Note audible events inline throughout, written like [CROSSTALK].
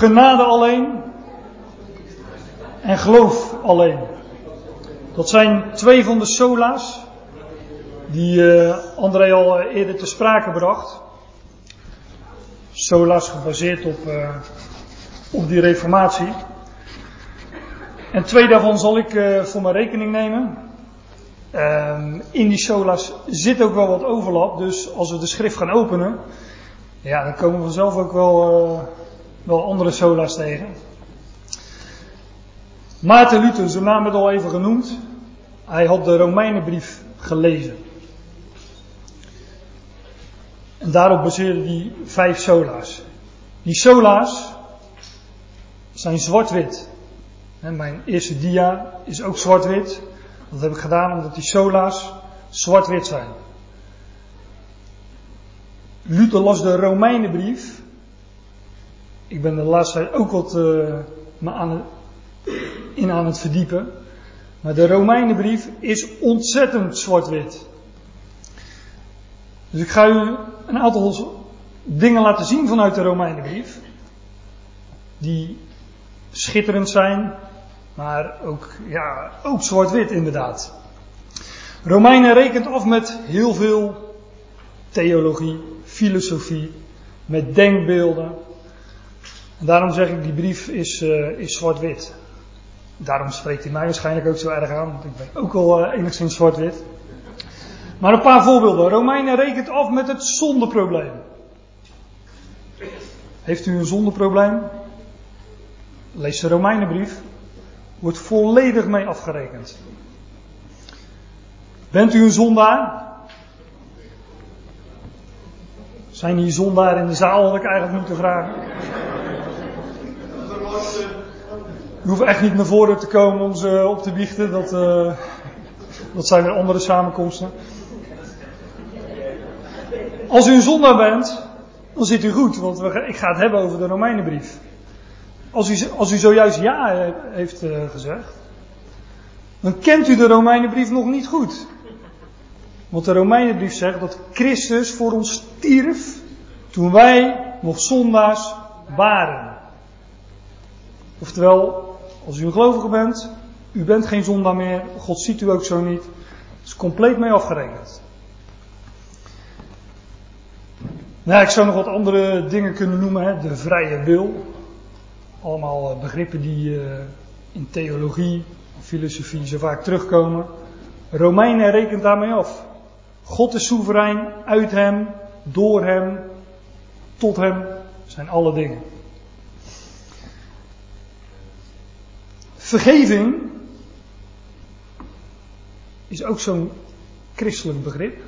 genade alleen en geloof alleen. Dat zijn twee van de sola's die uh, André al eerder te sprake bracht. Sola's gebaseerd op, uh, op die reformatie. En twee daarvan zal ik voor mijn rekening nemen. Um, in die sola's zit ook wel wat overlap, dus als we de schrift gaan openen, ja, dan komen we vanzelf ook wel, wel andere sola's tegen. Maarten Luther, zijn naam werd al even genoemd. Hij had de Romeinenbrief gelezen. En daarop baseerde hij vijf sola's. Die sola's zijn zwart-wit. Mijn eerste dia is ook zwart-wit. Dat heb ik gedaan omdat die sola's zwart-wit zijn. Luther las de Romeinenbrief. Ik ben de laatste tijd ook wat uh, me aan het, in aan het verdiepen. Maar de Romeinenbrief is ontzettend zwart-wit. Dus ik ga u een aantal dingen laten zien vanuit de Romeinenbrief. Die schitterend zijn, maar ook, ja, ook zwart-wit inderdaad. Romeinen rekent af met heel veel theologie, filosofie, met denkbeelden. En daarom zeg ik, die brief is, uh, is zwart-wit. Daarom spreekt hij mij waarschijnlijk ook zo erg aan, want ik ben ook al uh, enigszins zwart-wit. Maar een paar voorbeelden. Romeinen rekent af met het zondeprobleem. Heeft u een zondeprobleem? Lees de Romeinenbrief. Wordt volledig mee afgerekend. Bent u een zondaar? Zijn hier zondaren in de zaal, had ik eigenlijk moeten vragen. U hoeft echt niet naar voren te komen om ze op te biechten. Dat, uh, dat zijn weer andere samenkomsten. Als u een zondaar bent, dan zit u goed, want we, ik ga het hebben over de Romeinenbrief. Als u, als u zojuist ja heeft uh, gezegd, dan kent u de Romeinenbrief nog niet goed. Want de Romeinenbrief zegt dat Christus voor ons stierf toen wij nog zondaars waren. Oftewel, als u een gelovige bent, u bent geen zondaar meer, God ziet u ook zo niet. Het is compleet mee afgerekend. Nou, ik zou nog wat andere dingen kunnen noemen. Hè. De vrije wil. Allemaal eh, begrippen die uh, in theologie, filosofie zo vaak terugkomen. Romeinen rekent daarmee af. God is soeverein, uit hem, door hem, tot hem zijn alle dingen. Vergeving is ook zo'n christelijk begrip.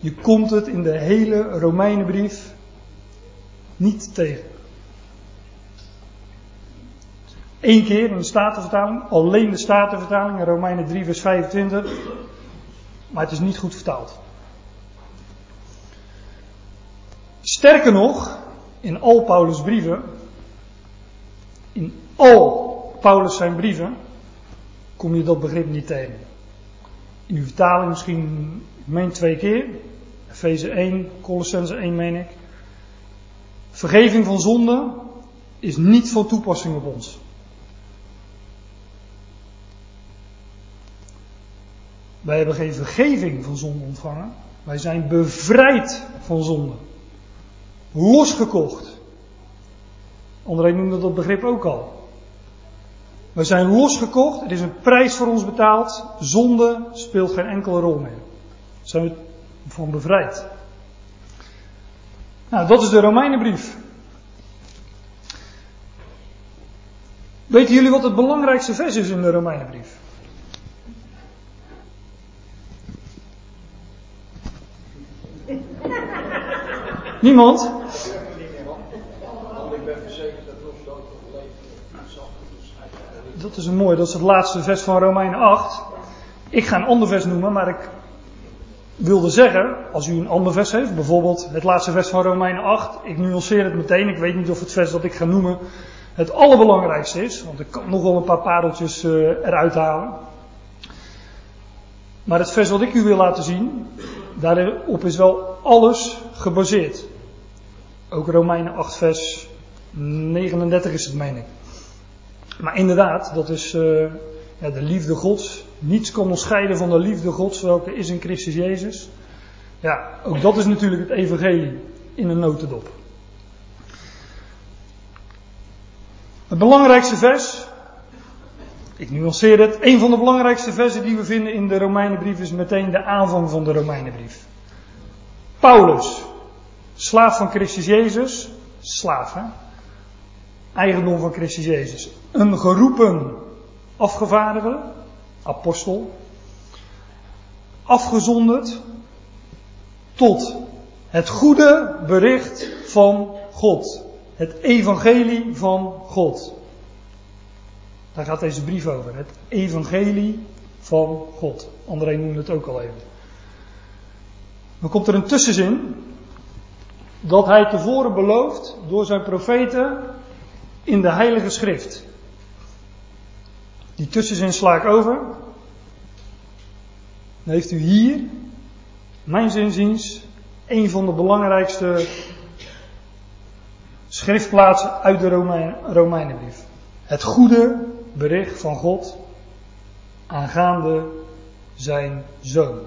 Je komt het in de hele Romeinenbrief niet tegen. Eén keer in de Statenvertaling, alleen de Statenvertaling, in Romeinen 3 vers 25. Maar het is niet goed vertaald. Sterker nog, in al Paulus' brieven, in al Paulus zijn brieven, kom je dat begrip niet tegen. In uw vertaling misschien, meen twee keer, Efeze 1, Colossense 1 meen ik. Vergeving van zonde is niet van toepassing op ons. Wij hebben geen vergeving van zonde ontvangen. Wij zijn bevrijd van zonde. Losgekocht. André noemde dat begrip ook al. We zijn losgekocht. Er is een prijs voor ons betaald. Zonde speelt geen enkele rol meer. Zijn we van bevrijd. Nou, dat is de Romeinenbrief. Weten jullie wat het belangrijkste vers is in de Romeinenbrief? Niemand? Dat is een mooi, dat is het laatste vers van Romeinen 8. Ik ga een ander vers noemen, maar ik wilde zeggen, als u een ander vers heeft, bijvoorbeeld het laatste vers van Romeinen 8, ik nuanceer het meteen, ik weet niet of het vers dat ik ga noemen het allerbelangrijkste is, want ik kan nog wel een paar pareltjes uh, eruit halen. Maar het vers wat ik u wil laten zien, daarop is wel alles gebaseerd. Ook Romeinen 8 vers 39 is het, meen ik. Maar inderdaad, dat is uh, ja, de liefde Gods. Niets kan ons scheiden van de liefde Gods, welke is in Christus Jezus. Ja, ook dat is natuurlijk het evangelie in een notendop. Het belangrijkste vers, ik nuanceer het, een van de belangrijkste versen die we vinden in de Romeinenbrief is meteen de aanvang van de Romeinenbrief. Paulus, slaaf van Christus Jezus, slaaf hè, eigendom van Christus Jezus. Een geroepen afgevaardigde, apostel, afgezonderd tot het goede bericht van God. Het evangelie van God. Daar gaat deze brief over. Het evangelie van God. André noemde het ook al even. Dan komt er een tussenzin dat hij tevoren belooft door zijn profeten in de Heilige Schrift. Die tussenzin sla ik over. Dan heeft u hier, mijn zinziens, een van de belangrijkste schriftplaatsen uit de Romeinenbrief. Het goede bericht van God aangaande zijn zoon.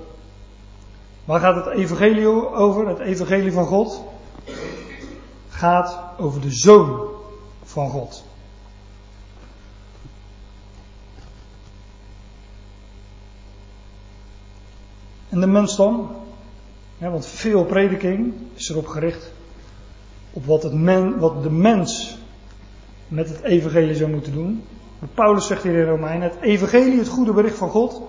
Waar gaat het evangelie over? Het evangelie van God gaat over de zoon van God. En de mens dan? Want veel prediking is erop gericht op wat, het men, wat de mens met het evangelie zou moeten doen. Paulus zegt hier in Romeinen, het evangelie, het goede bericht van God,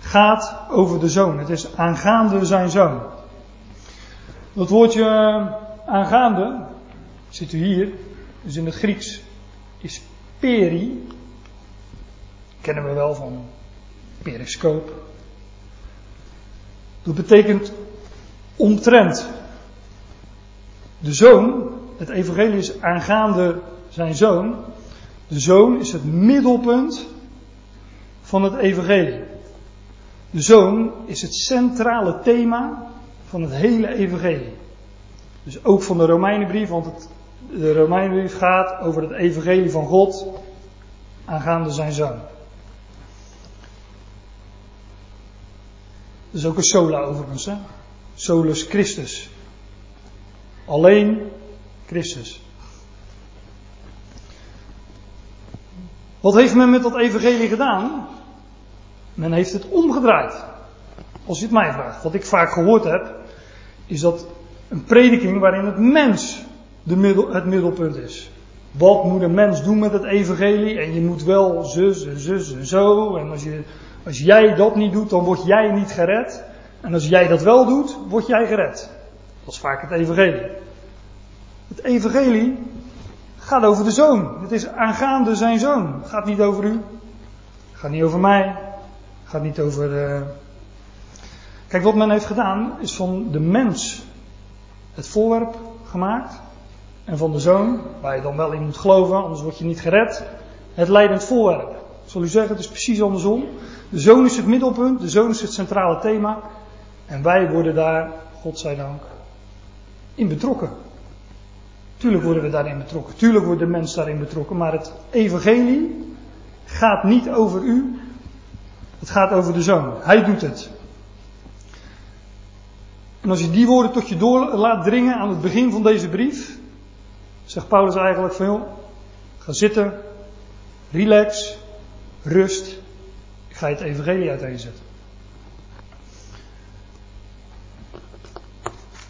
gaat over de zoon. Het is aangaande zijn zoon. Dat woordje aangaande, ziet u hier, dus in het Grieks, is peri. Kennen we wel van periscoop. Dat betekent omtrent. De zoon, het evangelie is aangaande zijn zoon. De zoon is het middelpunt van het evangelie. De zoon is het centrale thema van het hele evangelie. Dus ook van de Romeinenbrief, want het, de Romeinenbrief gaat over het evangelie van God aangaande zijn zoon. Dat is ook een sola overigens, hè? Solus Christus. Alleen Christus. Wat heeft men met dat evangelie gedaan? Men heeft het omgedraaid. Als je het mij vraagt. Wat ik vaak gehoord heb, is dat een prediking waarin het mens de het middelpunt is. Wat moet een mens doen met het evangelie? En je moet wel zus en zus en zo. En als, je, als jij dat niet doet, dan word jij niet gered. En als jij dat wel doet, word jij gered. Dat is vaak het evangelie. Het evangelie gaat over de zoon. Het is aangaande zijn zoon. Het gaat niet over u. Het gaat niet over mij. Het gaat niet over. Uh... Kijk, wat men heeft gedaan is van de mens het voorwerp gemaakt. En van de zoon, waar je dan wel in moet geloven, anders word je niet gered. Het leidend voorwerp. Ik zal u zeggen, het is precies andersom. De zoon is het middelpunt, de zoon is het centrale thema. En wij worden daar, God zij dank, in betrokken. Tuurlijk worden we daarin betrokken. Tuurlijk wordt de mens daarin betrokken. Maar het evangelie gaat niet over u. Het gaat over de zoon. Hij doet het. En als je die woorden tot je door laat dringen aan het begin van deze brief, zegt Paulus eigenlijk van joh, ga zitten, relax, rust, ik ga je het evangelie uiteenzetten.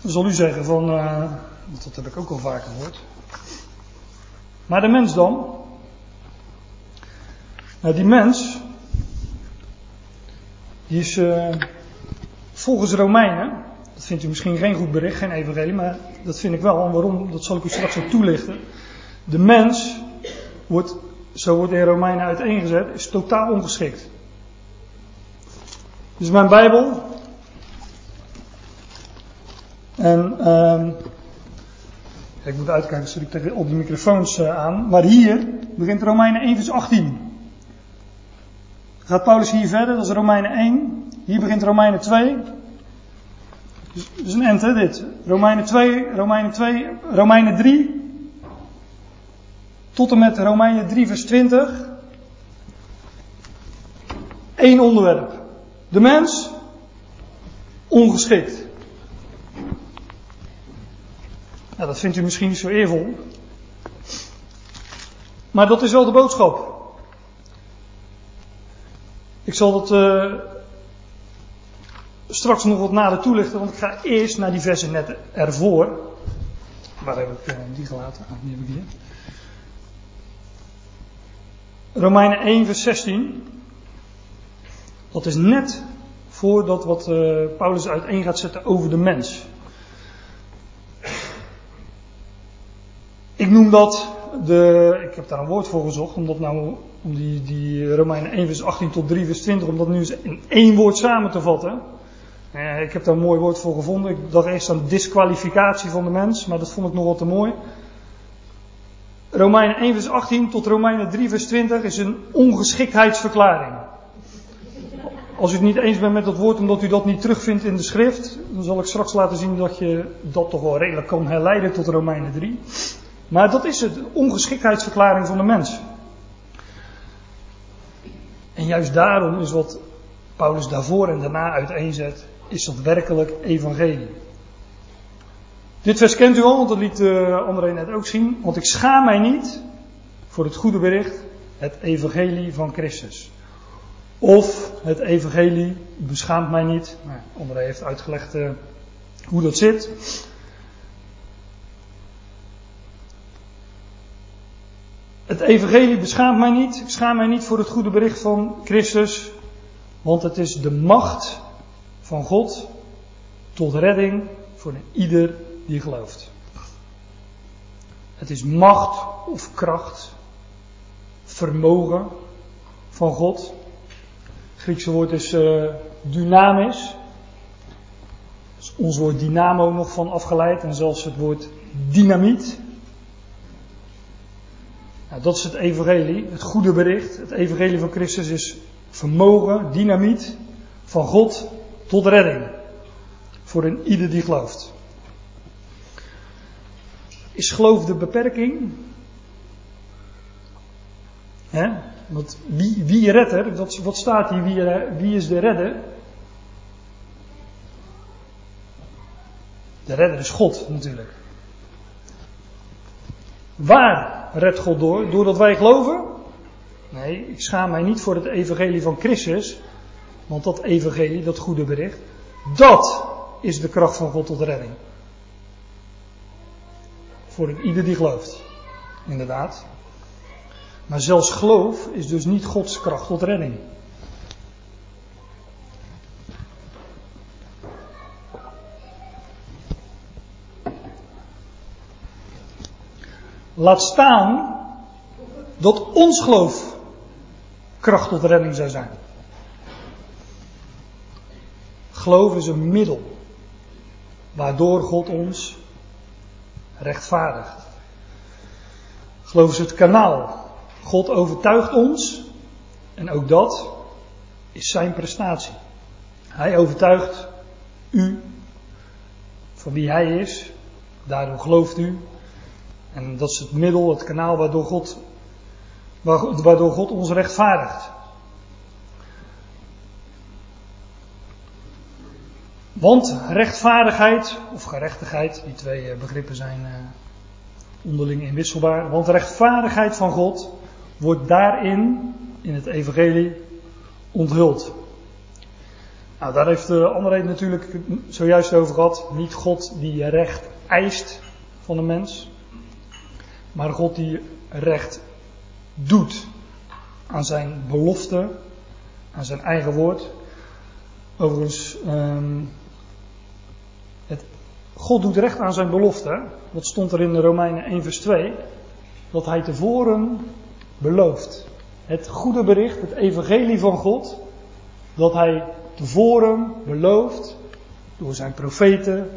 Dan zal u zeggen van, uh, dat heb ik ook al vaker gehoord. Maar de mens dan? Nou, die mens, die is uh, volgens Romeinen, dat vindt u misschien geen goed bericht, geen evangelie, maar dat vind ik wel. En waarom, dat zal ik u straks ook toelichten. De mens wordt, zo wordt in Romeinen uiteengezet, is totaal ongeschikt. Dus mijn Bijbel. En um, ik moet uitkijken, ik tegen op die microfoons uh, aan. Maar hier begint Romeinen 1 vers 18. Gaat Paulus hier verder, dat is Romeinen 1. Hier begint Romeinen 2. Dus, is een hè, dit. Romeinen 2, Romeinen 2, Romeinen 3. tot en met Romeinen 3 vers 20. Eén onderwerp. De mens ongeschikt. Nou, dat vindt u misschien niet zo eervol. Maar dat is wel de boodschap. Ik zal dat uh, straks nog wat nader toelichten, want ik ga eerst naar die versen net ervoor. Waar heb ik uh, die gelaten? Ah, die. Romeinen 1, vers 16. Dat is net voordat wat uh, Paulus uiteen gaat zetten over de mens. Ik noem dat de, ik heb daar een woord voor gezocht, om dat nou, om die, die Romeinen 1 vers 18 tot 3 vers 20, om dat nu eens in één woord samen te vatten. Eh, ik heb daar een mooi woord voor gevonden. Ik dacht eerst aan disqualificatie van de mens, maar dat vond ik nog wat te mooi. Romeinen 1 vers 18 tot Romeinen 3 vers 20 is een ongeschiktheidsverklaring. Als u het niet eens bent met dat woord omdat u dat niet terugvindt in de schrift, dan zal ik straks laten zien dat je dat toch wel redelijk kan herleiden tot Romeinen 3. Maar dat is het, ongeschiktheidsverklaring van de mens. En juist daarom is wat Paulus daarvoor en daarna uiteenzet, is dat werkelijk evangelie. Dit vers kent u al, want dat liet uh, André net ook zien. Want ik schaam mij niet voor het goede bericht, het evangelie van Christus. Of het evangelie beschaamt mij niet. Nou, André heeft uitgelegd uh, hoe dat zit. Het evangelie beschaamt mij niet. Ik schaam mij niet voor het goede bericht van Christus. Want het is de macht van God tot redding voor ieder die gelooft. Het is macht of kracht, vermogen van God. Het Griekse woord is uh, dynamis. is ons woord dynamo nog van afgeleid en zelfs het woord dynamiet. Nou, dat is het evangelie, het goede bericht. Het evangelie van Christus is vermogen, dynamiet van God tot redding. Voor een ieder die gelooft. Is geloof de beperking? Want wie, wie redt er? Wat, wat staat hier? Wie, wie is de redder? De redder is God natuurlijk. Waar redt God door? Doordat wij geloven? Nee, ik schaam mij niet voor het evangelie van Christus. Want dat evangelie, dat goede bericht, dat is de kracht van God tot redding. Voor ieder die gelooft. Inderdaad. Maar zelfs geloof is dus niet Gods kracht tot redding. Laat staan dat ons geloof kracht tot redding zou zijn. Geloof is een middel waardoor God ons rechtvaardigt. Geloof is het kanaal. God overtuigt ons en ook dat is zijn prestatie. Hij overtuigt u van wie hij is. Daardoor gelooft u en dat is het middel, het kanaal waardoor God, waardoor God ons rechtvaardigt. Want rechtvaardigheid of gerechtigheid, die twee eh, begrippen zijn uh, onderling inwisselbaar. Want rechtvaardigheid van God wordt daarin, in het evangelie, onthuld. Nou, daar heeft de andere natuurlijk zojuist over gehad. Niet God die recht eist van de mens maar God die recht doet aan zijn belofte, aan zijn eigen woord. Overigens, het, God doet recht aan zijn belofte. Wat stond er in de Romeinen 1 vers 2? Dat hij tevoren belooft. Het goede bericht, het evangelie van God, dat hij tevoren belooft door zijn profeten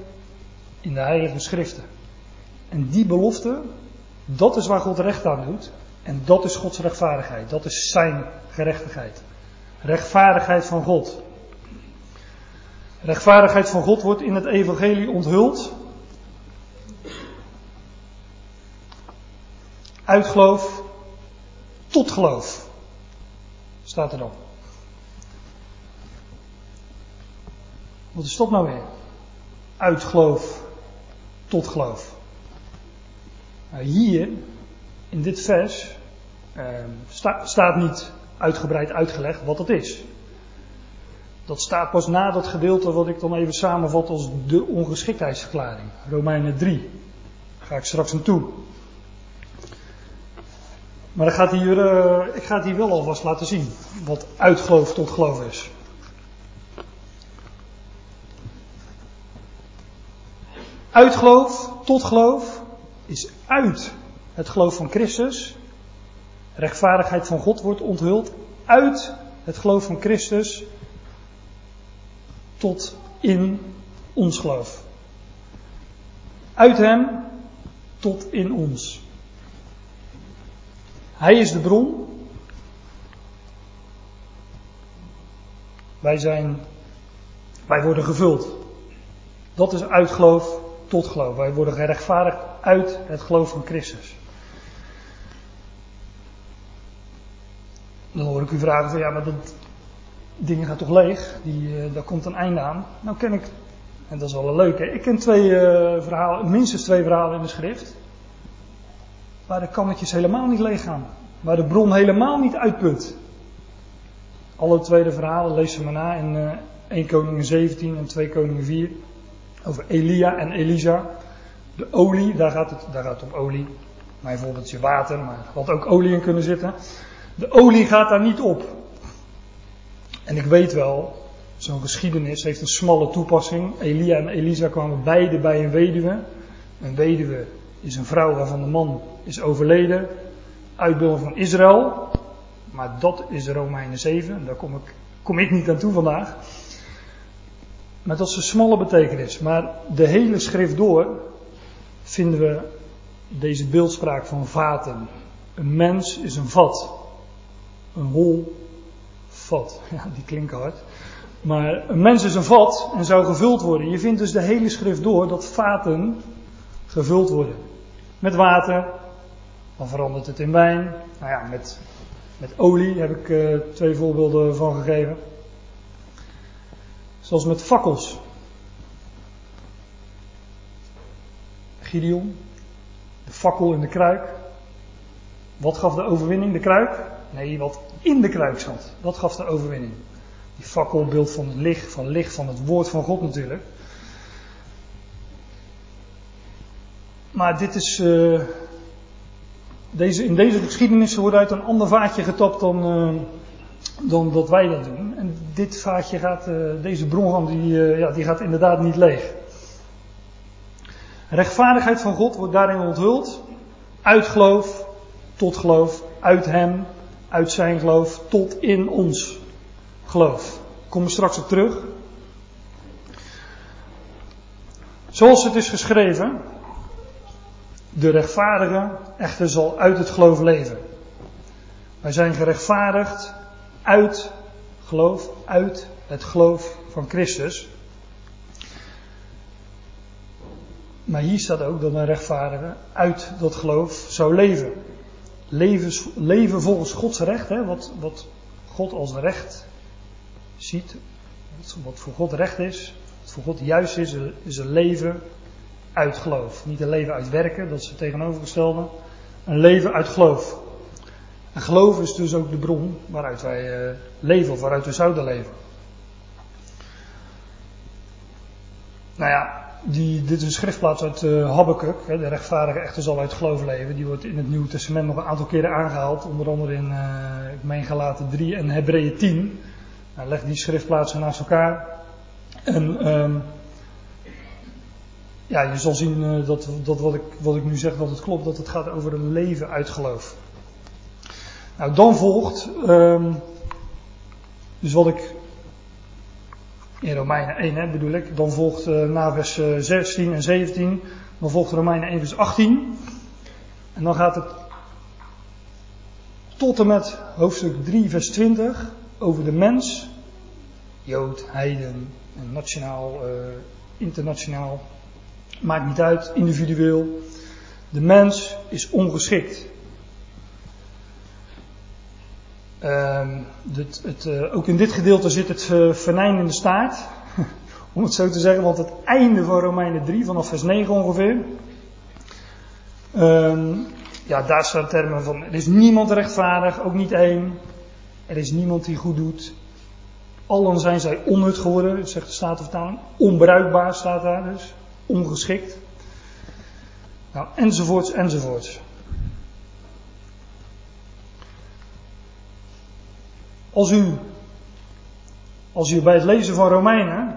in de heilige schriften. En die belofte, dat is waar God recht aan doet. En dat is Gods rechtvaardigheid. Dat is zijn gerechtigheid. Rechtvaardigheid van God. Rechtvaardigheid van God wordt in het evangelie onthuld. Uit geloof tot geloof. Staat er dan. Wat is dat nou weer? Uit geloof tot geloof. Nou, hier, in dit vers, eh, staat niet uitgebreid uitgelegd wat dat is. Dat staat pas na dat gedeelte wat ik dan even samenvat als de ongeschiktheidsverklaring. Romeinen 3. Daar ga ik straks naartoe. Maar gaat hier, uh, ik ga het hier wel alvast laten zien. Wat uit geloof tot geloof is. Uit geloof tot geloof is uit het geloof van Christus. Rechtvaardigheid van God wordt onthuld uit het geloof van Christus tot in ons geloof. Uit Hem tot in ons. Hij is de bron. Wij zijn, wij worden gevuld. Dat is uit geloof tot geloof. Wij worden gerechtvaardigd uit het geloof van Christus. Dan hoor ik u vragen van ja, maar dat dingen gaat toch leeg? Die, uh, daar komt een einde aan. Nou ken ik, en dat is wel een leuke, ik ken twee uh, verhalen, minstens twee verhalen in de schrift. Waar de kannetjes helemaal niet leeg gaan. Waar de bron helemaal niet uitput. Alle tweede verhalen, lees maar na in uh, 1 Koningen 17 en 2 Koningen 4. Over Elia en Elisa. De olie, daar gaat het, daar gaat het om olie. Mijn voorbeeldje water, maar er had ook olie in kunnen zitten. De olie gaat daar niet op. En ik weet wel, zo'n geschiedenis heeft een smalle toepassing. Elia en Elisa kwamen beide bij een weduwe. Een weduwe is een vrouw waarvan de man is overleden. Uitbeelding van Israël. Maar dat is Romeinen 7. Daar kom ik, kom ik niet aan toe vandaag. Maar dat is een smalle betekenis. Maar de hele schrift door vinden we deze beeldspraak van vaten. Een mens is een vat. Een hol vat. [LAUGHS] Ja, die klinken hard. Maar een mens is een vat en zou gevuld worden. Je vindt dus de hele schrift door dat vaten gevuld worden. Met water, dan verandert het in wijn. Nou ja, met, met olie heb ik uh, twee voorbeelden van gegeven. Zoals met fakkels. Gideon, de fakkel in de kruik. Wat gaf de overwinning? De kruik? Nee, wat in de kruik. Dat gaf de overwinning. Die fakkelbeeld van het licht, van licht, van het woord van God natuurlijk. Maar dit is. Uh, deze, in deze geschiedenis wordt uit een ander vaatje getapt dan, uh, dan dat wij dat doen. En dit vaatje gaat, uh, deze bron van die, ja, die gaat inderdaad niet leeg. Rechtvaardigheid van God wordt daarin onthuld. Uit geloof tot geloof. Uit Hem, uit Zijn geloof tot in ons geloof. Kom er straks op terug. Zoals het is geschreven, de rechtvaardige echter zal uit het geloof leven. Wij zijn gerechtvaardigd uit geloof, uit het geloof van Christus. Maar hier staat ook dat een rechtvaardige uit dat geloof zou leven. Leven, volgens Gods recht, hè, wat, wat God als recht ziet, wat voor God recht is, wat voor God juist is, is een leven uit geloof. Niet een leven uit werken, dat is het tegenovergestelde. Een leven uit geloof. En geloof is dus ook de bron waaruit wij uh, leven of waaruit we zouden leven. Nou ja, die, dit is een schriftplaats uit uh, Habakkuk. Hè, de rechtvaardige echter zal uit geloof leven. Die wordt in het Nieuwe Testament nog een aantal keren aangehaald. Onder andere in, uh, Galaten 3 en Hebreeën 10. Nou, leg die schriftplaatsen naast elkaar. En um, ja, je zal zien uh, dat, dat wat, ik, wat ik nu zeg, dat het klopt. Dat het gaat over een leven uit geloof. Nou, dan volgt, um, dus wat ik in Romeinen 1 hè, bedoel ik, dan volgt uh, na vers 16 en 17, dan volgt Romeinen 1 vers 18. En dan gaat het tot en met hoofdstuk 3 vers 20 over de mens, Jood, Heiden, nationaal, uh, internationaal, maakt niet uit, individueel. De mens is ongeschikt. Ehm, het, het, uh, ook in dit gedeelte zit het uh, venijn in de staart. [LAUGHS] Om het zo te zeggen, want het einde van Romeinen 3, vanaf vers 9 ongeveer. Um, ja, daar staan termen van: er is niemand rechtvaardig, ook niet één. Er is niemand die goed doet. Allen zijn zij onnut geworden, zegt de Statenvertaling. Onbruikbaar staat daar dus. Ongeschikt. Nou, enzovoorts, enzovoorts. Als u, als u bij het lezen van Romeinen,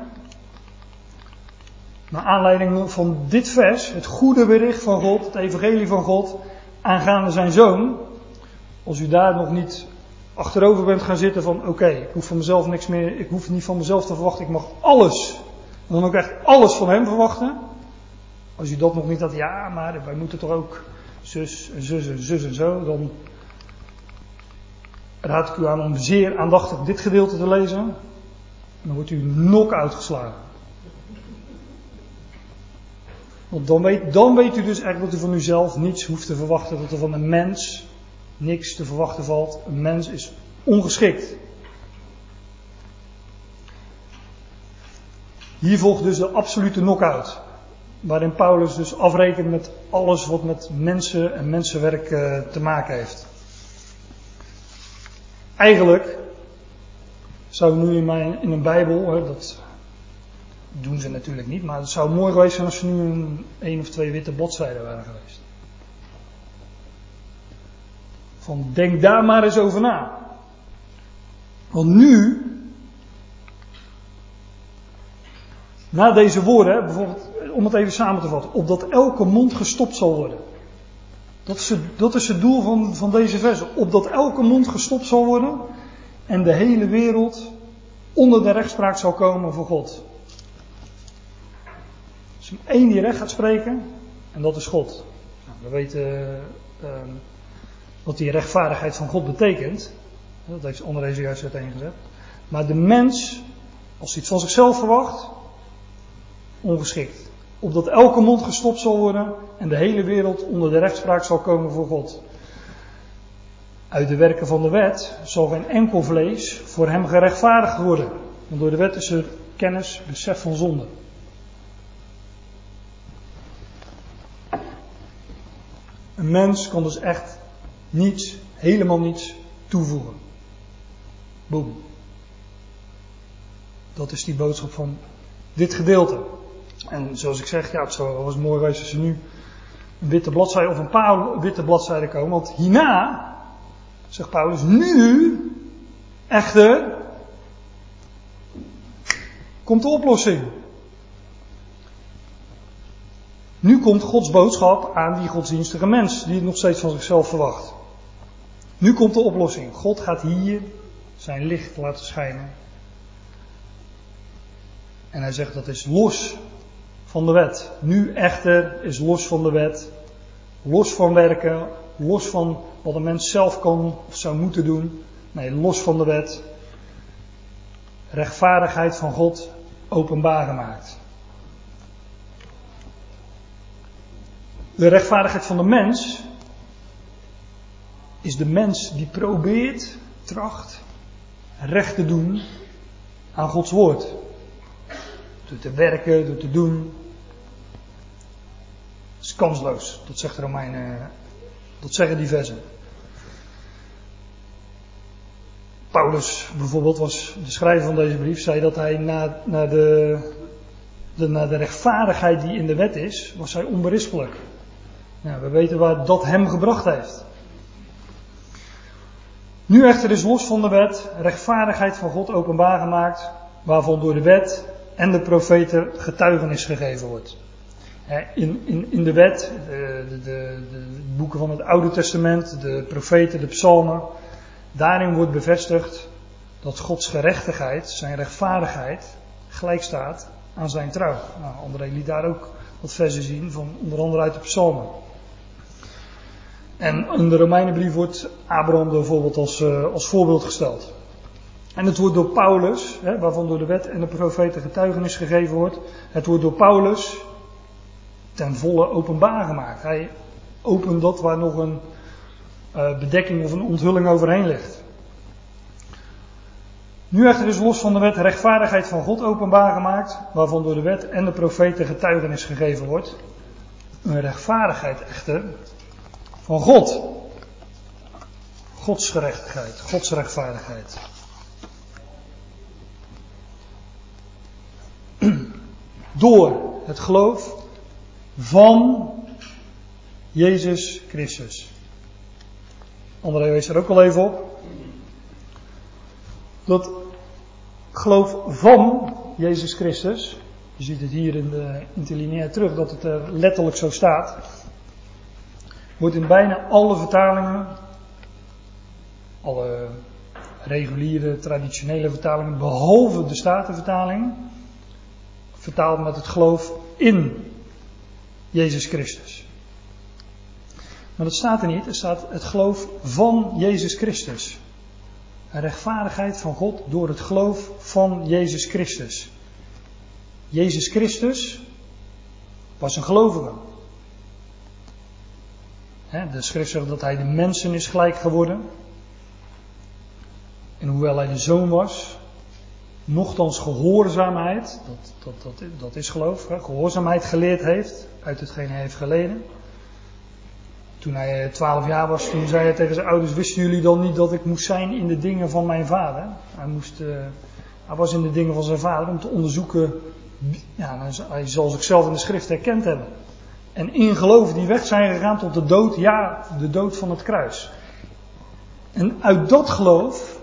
naar aanleiding van dit vers, het goede bericht van God, het evangelie van God, aangaande zijn zoon, als u daar nog niet achterover bent gaan zitten van oké, ik hoef van mezelf niks meer, ik hoef niet van mezelf te verwachten, ik mag alles, en dan ook echt alles van hem verwachten. Als u dat nog niet had, ja, maar wij moeten toch ook zus en zus en zus en zo, dan raad ik u aan om zeer aandachtig dit gedeelte te lezen. Dan wordt u nok uitgeslagen. Want dan weet, dan weet u dus echt dat u van uzelf niets hoeft te verwachten. Dat er van een mens niks te verwachten valt. Een mens is ongeschikt. Hier volgt dus de absolute knock-out. Waarin Paulus dus afrekent met alles wat met mensen en mensenwerk uh, te maken heeft. Eigenlijk zou nu in, mijn, in een Bijbel, hè, dat doen ze natuurlijk niet, maar het zou mooi geweest zijn als er nu een, of twee witte bladzijden waren geweest. Van denk daar maar eens over na. Want nu, na deze woorden, bijvoorbeeld, om het even samen te vatten, opdat elke mond gestopt zal worden. Dat is het, dat is het doel van, van deze verse. Opdat elke mond gestopt zal worden en de hele wereld onder de rechtspraak zal komen voor God. Er is één die recht gaat spreken en dat is God. Nou, we weten uh, wat die rechtvaardigheid van God betekent. Dat heeft André zojuist uiteengezet. Maar de mens, als hij iets van zichzelf verwacht, ongeschikt opdat elke mond gestopt zal worden en de hele wereld onder de rechtspraak zal komen voor God. Uit de werken van de wet zal geen enkel vlees voor hem gerechtvaardigd worden, want door de wet is er kennis, besef van zonde. Een mens kan dus echt niets, helemaal niets toevoegen. Boom. Dat is die boodschap van dit gedeelte. En zoals ik zeg, ja, het zou was mooi geweest als er nu een witte bladzijde of een paar witte bladzijden komen. Want hierna, zegt Paulus, nu echter komt de oplossing. Nu komt Gods boodschap aan die godsdienstige mens, die het nog steeds van zichzelf verwacht. Nu komt de oplossing. God gaat hier zijn licht laten schijnen. En hij zegt dat is los van de wet. Nu echter is los van de wet, los van werken, los van wat een mens zelf kan of zou moeten doen. Nee, los van de wet. Rechtvaardigheid van God openbaar gemaakt. De rechtvaardigheid van de mens is de mens die probeert, tracht, recht te doen aan Gods woord. Door te werken, door te doen. Is kansloos. Dat zegt Romeinen. Dat zeggen die versen. Paulus bijvoorbeeld was de schrijver van deze brief, zei dat hij na, na, de, de, na de rechtvaardigheid die in de wet is, was hij onberispelijk. Nou, we weten waar dat hem gebracht heeft. Nu echter is los van de wet rechtvaardigheid van God openbaar gemaakt, waarvan door de wet en de profeten getuigenis gegeven wordt. In, in, in de wet, de, de, de, boeken van het Oude Testament, de profeten, de psalmen, daarin wordt bevestigd dat Gods gerechtigheid, zijn rechtvaardigheid, gelijk staat aan zijn trouw. Nou, André liet daar ook wat versen zien, van onder andere uit de psalmen. En in de Romeinenbrief wordt Abraham bijvoorbeeld als, uh, als voorbeeld gesteld. En het wordt door Paulus, hè, waarvan door de wet en de profeten getuigenis gegeven wordt, het wordt door Paulus ten volle openbaar gemaakt. Hij opent dat waar nog een uh, bedekking of een onthulling overheen ligt. Nu echter is los van de wet rechtvaardigheid van God openbaar gemaakt, waarvan door de wet en de profeten getuigenis gegeven wordt. Een rechtvaardigheid echter van God. Gods gerechtigheid, Gods rechtvaardigheid. Door het geloof van Jezus Christus. André wees er ook al even op. Dat geloof van Jezus Christus. Je ziet het hier in de interlineair terug dat het er letterlijk zo staat. Wordt in bijna alle vertalingen, alle reguliere, traditionele vertalingen, behalve de Statenvertaling, vertaald met het geloof in Jezus Christus. Maar dat staat er niet, er staat het geloof van Jezus Christus. Rechtvaardigheid van God door het geloof van Jezus Christus. Jezus Christus was een gelovige. De schrift zegt dat hij de mensen is gelijk geworden. En hoewel hij de zoon was, nochtans gehoorzaamheid, dat, dat, dat, dat is geloof, gehoorzaamheid geleerd heeft uit hetgeen hij heeft geleden. Toen hij eh, twaalf jaar was, toen zei hij tegen zijn ouders, wisten jullie dan niet dat ik moest zijn in de dingen van mijn vader? Hij, moest, uh, hij was in de dingen van zijn vader om te onderzoeken, ja, hij zal zichzelf in de schrift herkend hebben. En in geloof die weg zijn gegaan tot de dood, ja, de dood van het kruis. En uit dat geloof,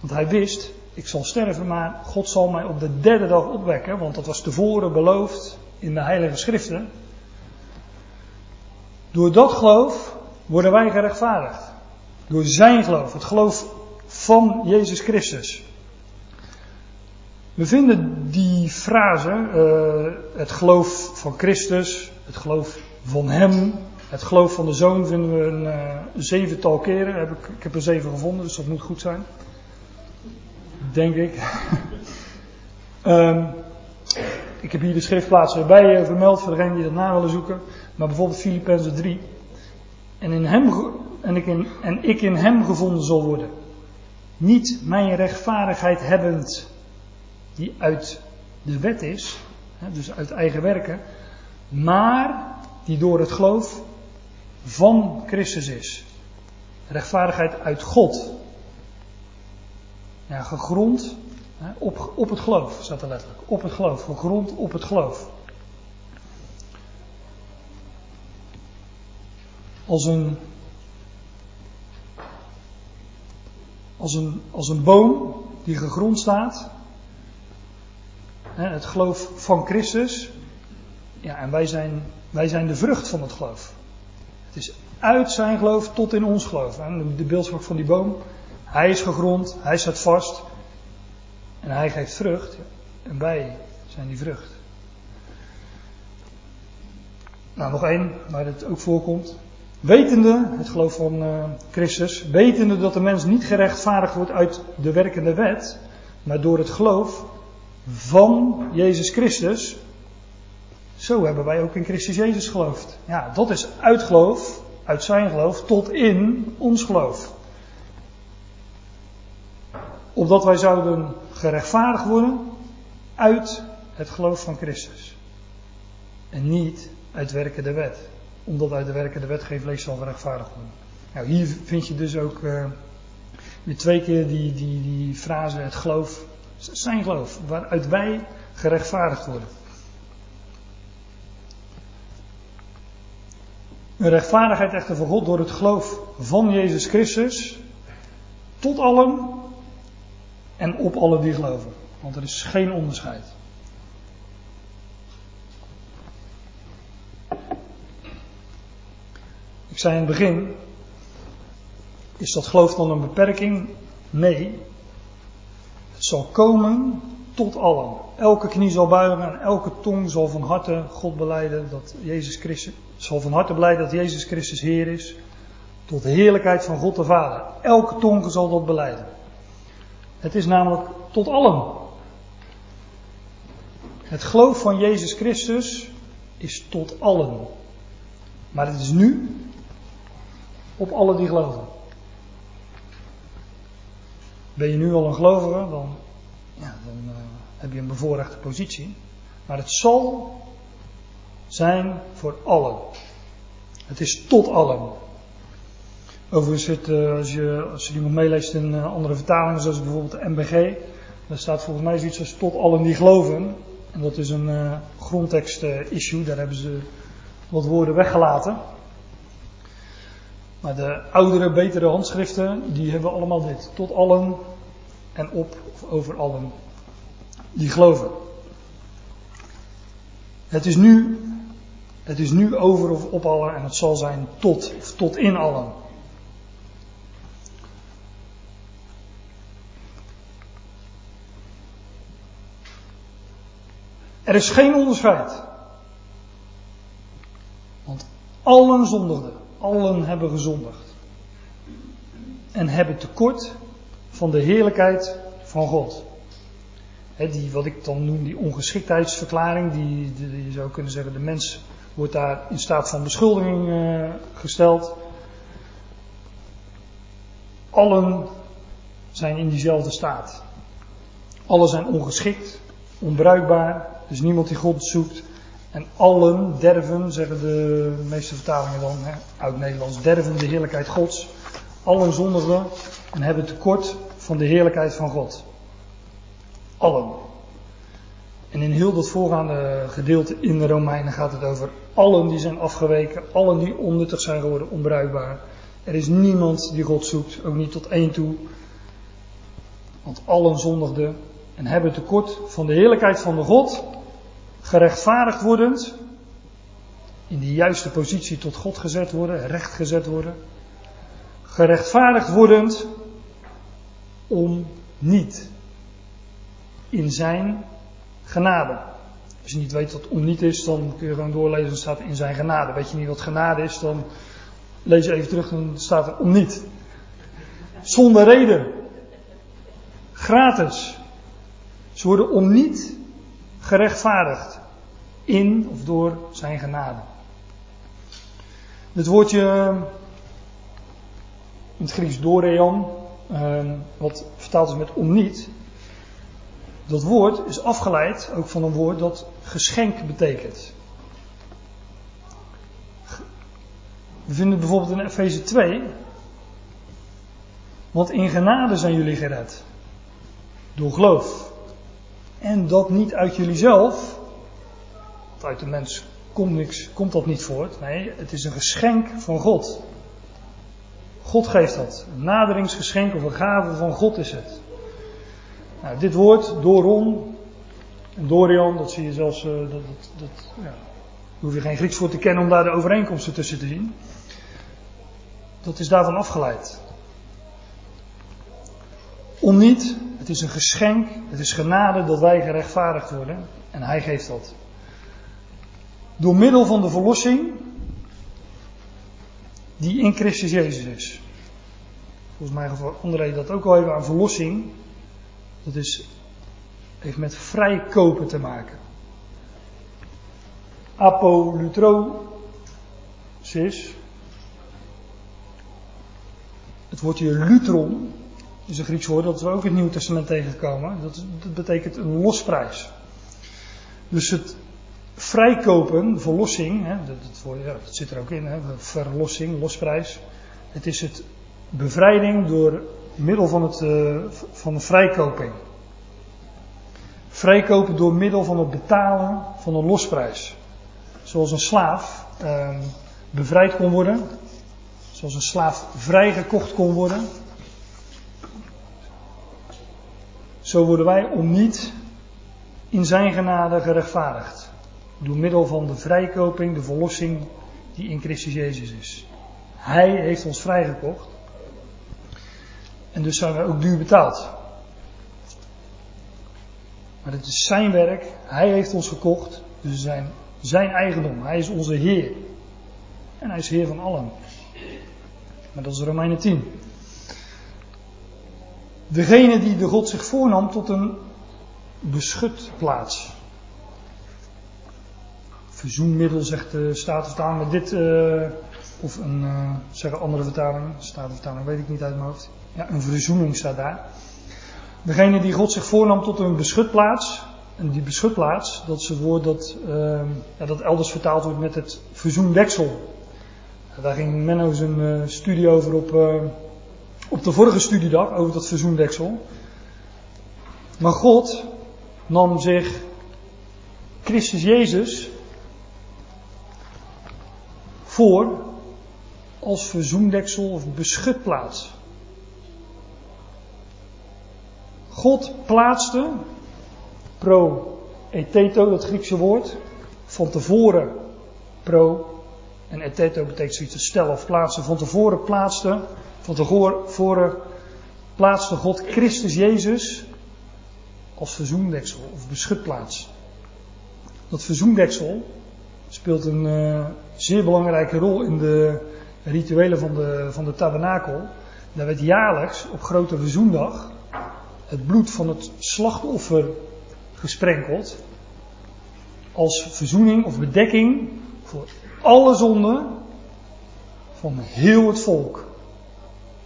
want hij wist, ik zal sterven, maar God zal mij op de derde dag opwekken, want dat was tevoren beloofd in de Heilige Schriften. Door dat geloof worden wij gerechtvaardigd. Door zijn geloof, het geloof van Jezus Christus. We vinden die frase, uh, het geloof van Christus, het geloof van Hem, het geloof van de Zoon, vinden we een uh, zevental keren. Heb ik, ik heb er zeven gevonden, dus dat moet goed zijn. Denk ik. um, [LAUGHS] ik heb hier de schriftplaatsen erbij eh, vermeld voor degenen die dat na willen zoeken. Maar bijvoorbeeld Filippenzen 3. En, in hem, en, ik in, en ik in hem gevonden zal worden. Niet mijn rechtvaardigheid hebbend, die uit de wet is, dus uit eigen werken, maar die door het geloof van Christus is. Rechtvaardigheid uit God. Ja, gegrond op, op het geloof, staat er letterlijk. Op het geloof, gegrond op het geloof. Als een, als een, als een boom die gegrond staat. Het geloof van Christus. Ja, en wij zijn, wij zijn de vrucht van het geloof. Het is uit zijn geloof tot in ons geloof. De beeldspraak van die boom. Hij is gegrond, hij staat vast. En hij geeft vrucht. En wij zijn die vrucht. Nou, nog één waar het ook voorkomt. Wetende, het geloof van uh, Christus, wetende dat de mens niet gerechtvaardigd wordt uit de werkende wet, maar door het geloof van Jezus Christus, zo hebben wij ook in Christus Jezus geloofd. Ja, dat is uit geloof, uit zijn geloof, tot in ons geloof. Opdat wij zouden gerechtvaardigd worden uit het geloof van Christus. En niet uit werken de wet. Omdat uit de werken de wet geen vlees zal gerechtvaardigd worden. Nou, hier vind je dus ook uh, weer twee keer die, die, die frase het geloof, zijn geloof, waaruit wij gerechtvaardigd worden. Een rechtvaardigheid echter voor God door het geloof van Jezus Christus tot allen en op alle die geloven. Want er is geen onderscheid. Ik zei in het begin, is dat geloof dan een beperking? Nee. Het zal komen tot allen. Elke knie zal buigen en elke tong zal van harte God beleiden dat Jezus Christus, zal van harte beleiden dat Jezus Christus Heer is. Tot de heerlijkheid van God de Vader. Elke tong zal dat beleiden. Het is namelijk tot allen. Het geloof van Jezus Christus is tot allen. Maar het is nu op allen die geloven. Ben je nu al een gelovige, dan, ja, dan uh, heb je een bevoorrechte positie. Maar het zal zijn voor allen. Het is tot allen. Overigens, het, uh, als, je, als je nog meeleest in uh, andere vertalingen, zoals bijvoorbeeld de MBG, daar staat volgens mij zoiets als tot allen die geloven. En dat is een uh, grondtekst issue, daar hebben ze wat woorden weggelaten. Maar de oudere, betere handschriften, die hebben allemaal dit. Tot allen en op of over allen die geloven. Het is nu, het is nu over of op allen en het zal zijn tot of tot in allen. Er is geen onderscheid. Want allen zondigden. Allen hebben gezondigd. En hebben tekort van de heerlijkheid van God. die, wat ik dan noem die ongeschiktheidsverklaring, die, die, je zou kunnen zeggen, de mens wordt daar in staat van beschuldiging uh, gesteld. Allen zijn in diezelfde staat. Allen zijn ongeschikt, onbruikbaar. Is niemand die God zoekt. En allen derven, zeggen de meeste vertalingen dan, hè, uit Nederlands, derven de heerlijkheid Gods. Allen zondigen en hebben tekort van de heerlijkheid van God. Allen. En in heel dat voorgaande gedeelte in de Romeinen gaat het over allen die zijn afgeweken, allen die onnuttig zijn geworden, onbruikbaar. Er is niemand die God zoekt, ook niet tot één toe. Want allen zondigden en hebben tekort van de heerlijkheid van de God gerechtvaardigd wordend, in de juiste positie tot God gezet worden, recht gezet worden, gerechtvaardigd wordend om niet in zijn genade. Als je niet weet wat om niet is, dan kun je gewoon doorlezen, staat in zijn genade. Weet je niet wat genade is, dan lees je even terug, dan staat er om niet. Zonder reden. Gratis. Ze worden om niet gerechtvaardigd in of door zijn genade. Het woordje in het Grieks dorean, ehm, wat vertaald is met om niet, dat woord is afgeleid ook van een woord dat geschenk betekent. We vinden het bijvoorbeeld in Efeze 2. Want in genade zijn jullie gered. Door geloof. En dat niet uit jullie zelf, uit de mens komt, niks, komt dat niet voort. Nee, het is een geschenk van God. God geeft dat. Een naderingsgeschenk of een gave van God is het. Nou, dit woord, Doron en Dorian, dat zie je zelfs, uh, dat, dat, dat ja, daar hoef je geen Grieks voor te kennen om daar de overeenkomsten tussen te zien. Dat is daarvan afgeleid. Om niet, het is een geschenk, het is genade dat wij gerechtvaardigd worden en Hij geeft dat. Door middel van de verlossing die in Christus Jezus is. Volgens mij gaf dat ook al even aan verlossing. Dat is, heeft met vrijkopen te maken. Apolutrosis. Het woordje lutron is een Grieks woord dat we ook in het Nieuwe Testament tegenkomen. Dat, dat betekent een losprijs. Dus het vrijkopen, verlossing, hè, dat, dat, dat, zit er ook in, hè, verlossing, losprijs. Het is het bevrijding door middel van, het, uh, van de vrijkoping. Vrijkopen door middel van het betalen van een losprijs. Zoals een slaaf uh, bevrijd kon worden. Zoals een slaaf vrijgekocht kon worden. Zo worden wij om niet in zijn genade gerechtvaardigd. Door middel van de vrijkoping, de verlossing die in Christus Jezus is. Hij heeft ons vrijgekocht. En dus zijn we ook duur betaald. Maar het is zijn werk. Hij heeft ons gekocht. Dus we zijn zijn eigendom. Hij is onze Heer. En hij is Heer van allen. Maar dat is Romeinen 10. Degene die de God zich voornam tot een beschutplaats verzoenmiddel, zegt de Statenvertaling, met dit, uh, of een, uh, zeggen andere vertalingen, Statenvertaling weet ik niet uit mijn hoofd. Ja, een verzoening staat daar. Degene die God zich voornam tot een beschutplaats. En die beschutplaats, dat is het woord dat, uh, ja, dat elders vertaald wordt met het verzoendeksel. Daar ging Menno zijn studie over op, op de vorige studiedag, over dat verzoendeksel. Maar God nam zich Christus Jezus voor als verzoendeksel of beschutplaats. God plaatste pro eteto, dat Griekse woord, van tevoren pro en eteto betekent zoiets als stellen of plaatsen. Van tevoren plaatste, van tevoren plaatste God Christus Jezus als verzoendeksel of beschutplaats. Dat verzoendeksel speelt een uh, zeer belangrijke rol in de rituelen van de, van de tabernakel. Daar werd jaarlijks op grote verzoendag het bloed van het slachtoffer gesprenkeld. Als verzoening of bedekking voor alle zonden van heel het volk.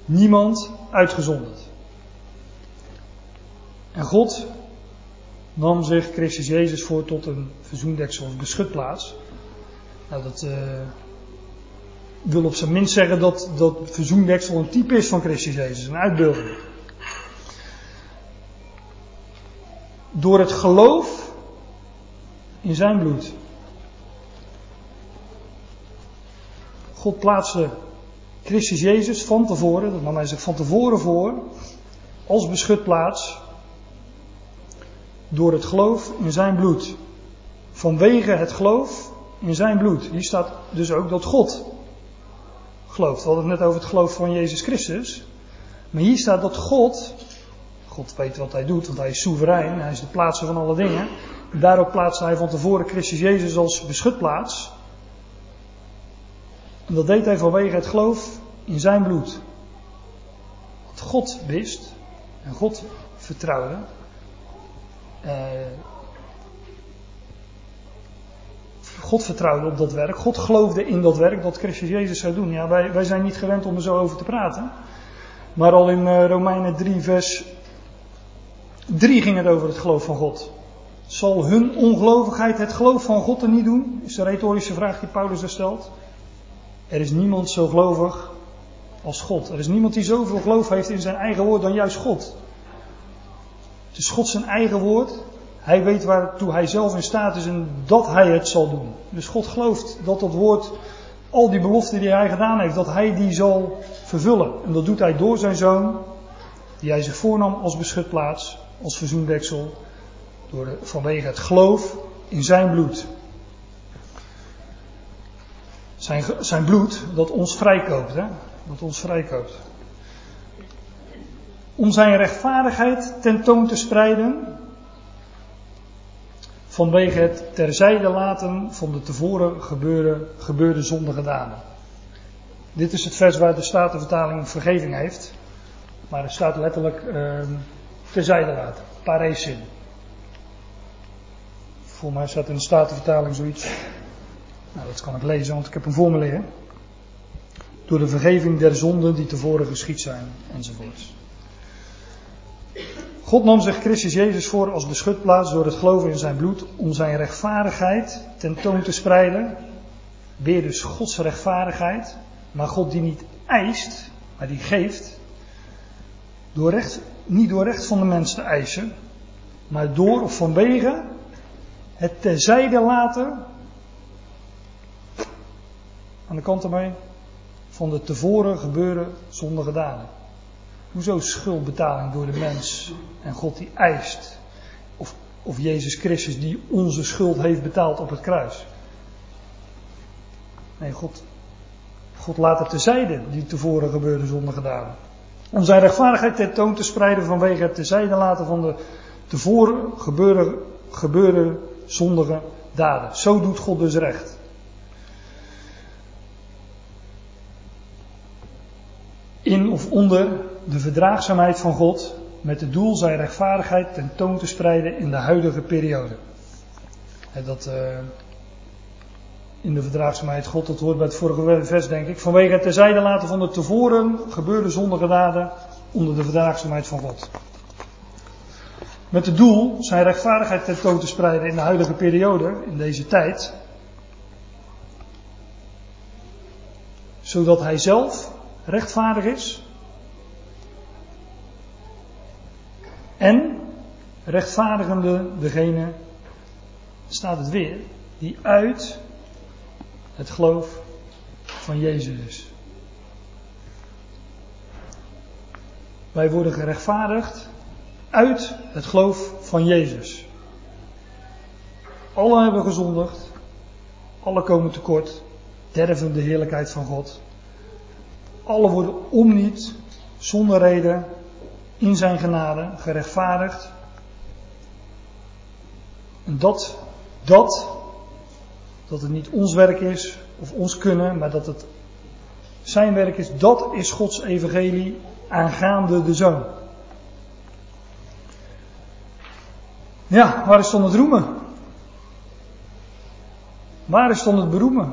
Niemand uitgezonderd. En God nam zich Christus Jezus voor tot een verzoendeksel of beschutplaats. Nou, dat uh, wil op zijn minst zeggen dat dat verzoendeksel een type is van Christus Jezus, een uitbeelding. Door het geloof in zijn bloed. God plaatste Christus Jezus van tevoren, dat nam hij zich van tevoren voor, als beschutplaats door het geloof in zijn bloed. Vanwege het geloof in zijn bloed. Hier staat dus ook dat God gelooft. We hadden het net over het geloof van Jezus Christus. Maar hier staat dat God, God weet wat hij doet, want hij is soeverein, hij is de plaatser van alle dingen. Daarop plaatste hij van tevoren Christus Jezus als beschutplaats. En dat deed hij vanwege het geloof in zijn bloed. Wat God wist en God vertrouwde, uh, God vertrouwde op dat werk. God geloofde in dat werk dat Christus Jezus zou doen. Ja, wij, wij zijn niet gewend om er zo over te praten. Maar al in uh, Romeinen 3, vers 3 ging het over het geloof van God. Zal hun ongelovigheid het geloof van God er niet doen? Is de retorische vraag die Paulus er stelt. Er is niemand zo gelovig als God. Er is niemand die zoveel geloof heeft in zijn eigen woord dan juist God. Het is God zijn eigen woord. Hij weet waartoe hij zelf in staat is en dat hij het zal doen. Dus God gelooft dat dat woord, al die beloften die hij gedaan heeft, dat hij die zal vervullen. En dat doet hij door zijn zoon, die hij zich voornam als beschutplaats, als verzoendeksel, door vanwege het geloof in zijn bloed. Zijn, zijn bloed dat ons vrijkoopt, hè? Dat ons vrijkoopt om zijn rechtvaardigheid tentoon te spreiden, vanwege het terzijde laten van de tevoren gebeurde, gebeurde zondige daden. Dit is het vers waar de Statenvertaling vergeving heeft, maar het staat letterlijk uh, terzijde laten, paresin. Voor mij staat in de Statenvertaling zoiets, nou dat kan ik lezen, want ik heb hem voor me liggen. Door de vergeving der zonden die tevoren geschied zijn, enzovoorts. God nam zich Christus Jezus voor als beschutplaats door het geloven in zijn bloed om zijn rechtvaardigheid tentoon te spreiden. Weer dus Gods rechtvaardigheid, maar God die niet eist, maar die geeft. Door recht, niet door recht van de mens te eisen, maar door of vanwege het terzijde laten, aan de kant ermee, van de tevoren gebeurde zondige daden. Hoezo schuldbetaling door de mens en God die eist? Of, of Jezus Christus die onze schuld heeft betaald op het kruis? Nee, God, God laat het tezijde die tevoren gebeurde zonder gedaan. Om zijn rechtvaardigheid tentoon te spreiden vanwege het tezijde laten van de tevoren gebeurde, gebeurde zondige daden. Zo doet God dus recht. In of onder de verdraagzaamheid van God met het doel zijn rechtvaardigheid tentoon te spreiden in de huidige periode. Dat uh, in de verdraagzaamheid God, dat hoort bij het vorige vers denk ik, vanwege het terzijde laten van de tevoren gebeurde zondige daden onder de verdraagzaamheid van God. Met het doel zijn rechtvaardigheid tentoon te spreiden in de huidige periode, in deze tijd. Zodat hij zelf rechtvaardig is. En rechtvaardigende degene, staat het weer, die uit het geloof van Jezus is. Wij worden gerechtvaardigd uit het geloof van Jezus. Alle hebben gezondigd, alle komen tekort, derven de heerlijkheid van God. Alle worden om niet, zonder reden, in zijn genade gerechtvaardigd. En dat, dat, dat het niet ons werk is of ons kunnen, maar dat het zijn werk is, dat is Gods evangelie aangaande de zoon. Ja, waar is dan het roemen? Waar is dan het beroemen?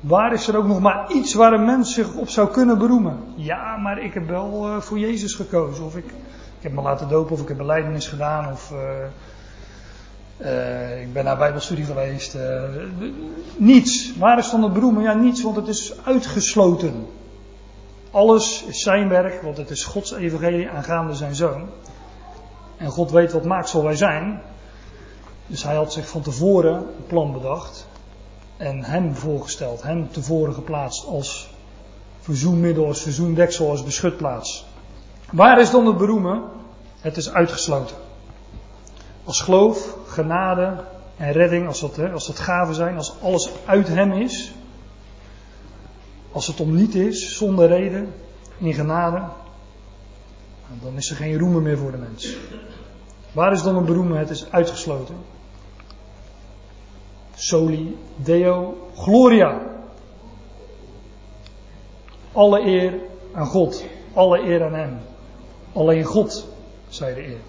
Waar is er ook nog maar iets waar een mens zich op zou kunnen beroemen? Ja, maar ik heb wel uh, voor Jezus gekozen. Of ik, ik heb me laten dopen, of ik heb beleidenis gedaan, of uh, uh, ik ben naar Bijbelstudie geweest. niets. Waar is dan het beroemen? Ja, niets, want het is uitgesloten. Alles is zijn werk, want het is Gods evangelie aangaande zijn zoon. En God weet wat maaksel wij zijn. Dus hij had zich van tevoren een plan bedacht. En hem voorgesteld, hem tevoren geplaatst als verzoenmiddel, als verzoendeksel, als beschutplaats. Waar is dan het beroemen? Het is uitgesloten. Als geloof, genade en redding, als dat, als dat gaven zijn, als alles uit hem is, als het om niet is, zonder reden, in genade, dan is er geen roemen meer voor de mens. Waar is dan een beroemen? Het is uitgesloten. Soli Deo Gloria. Alle eer aan God. Alle eer aan Hem. Alleen God, zei de eer.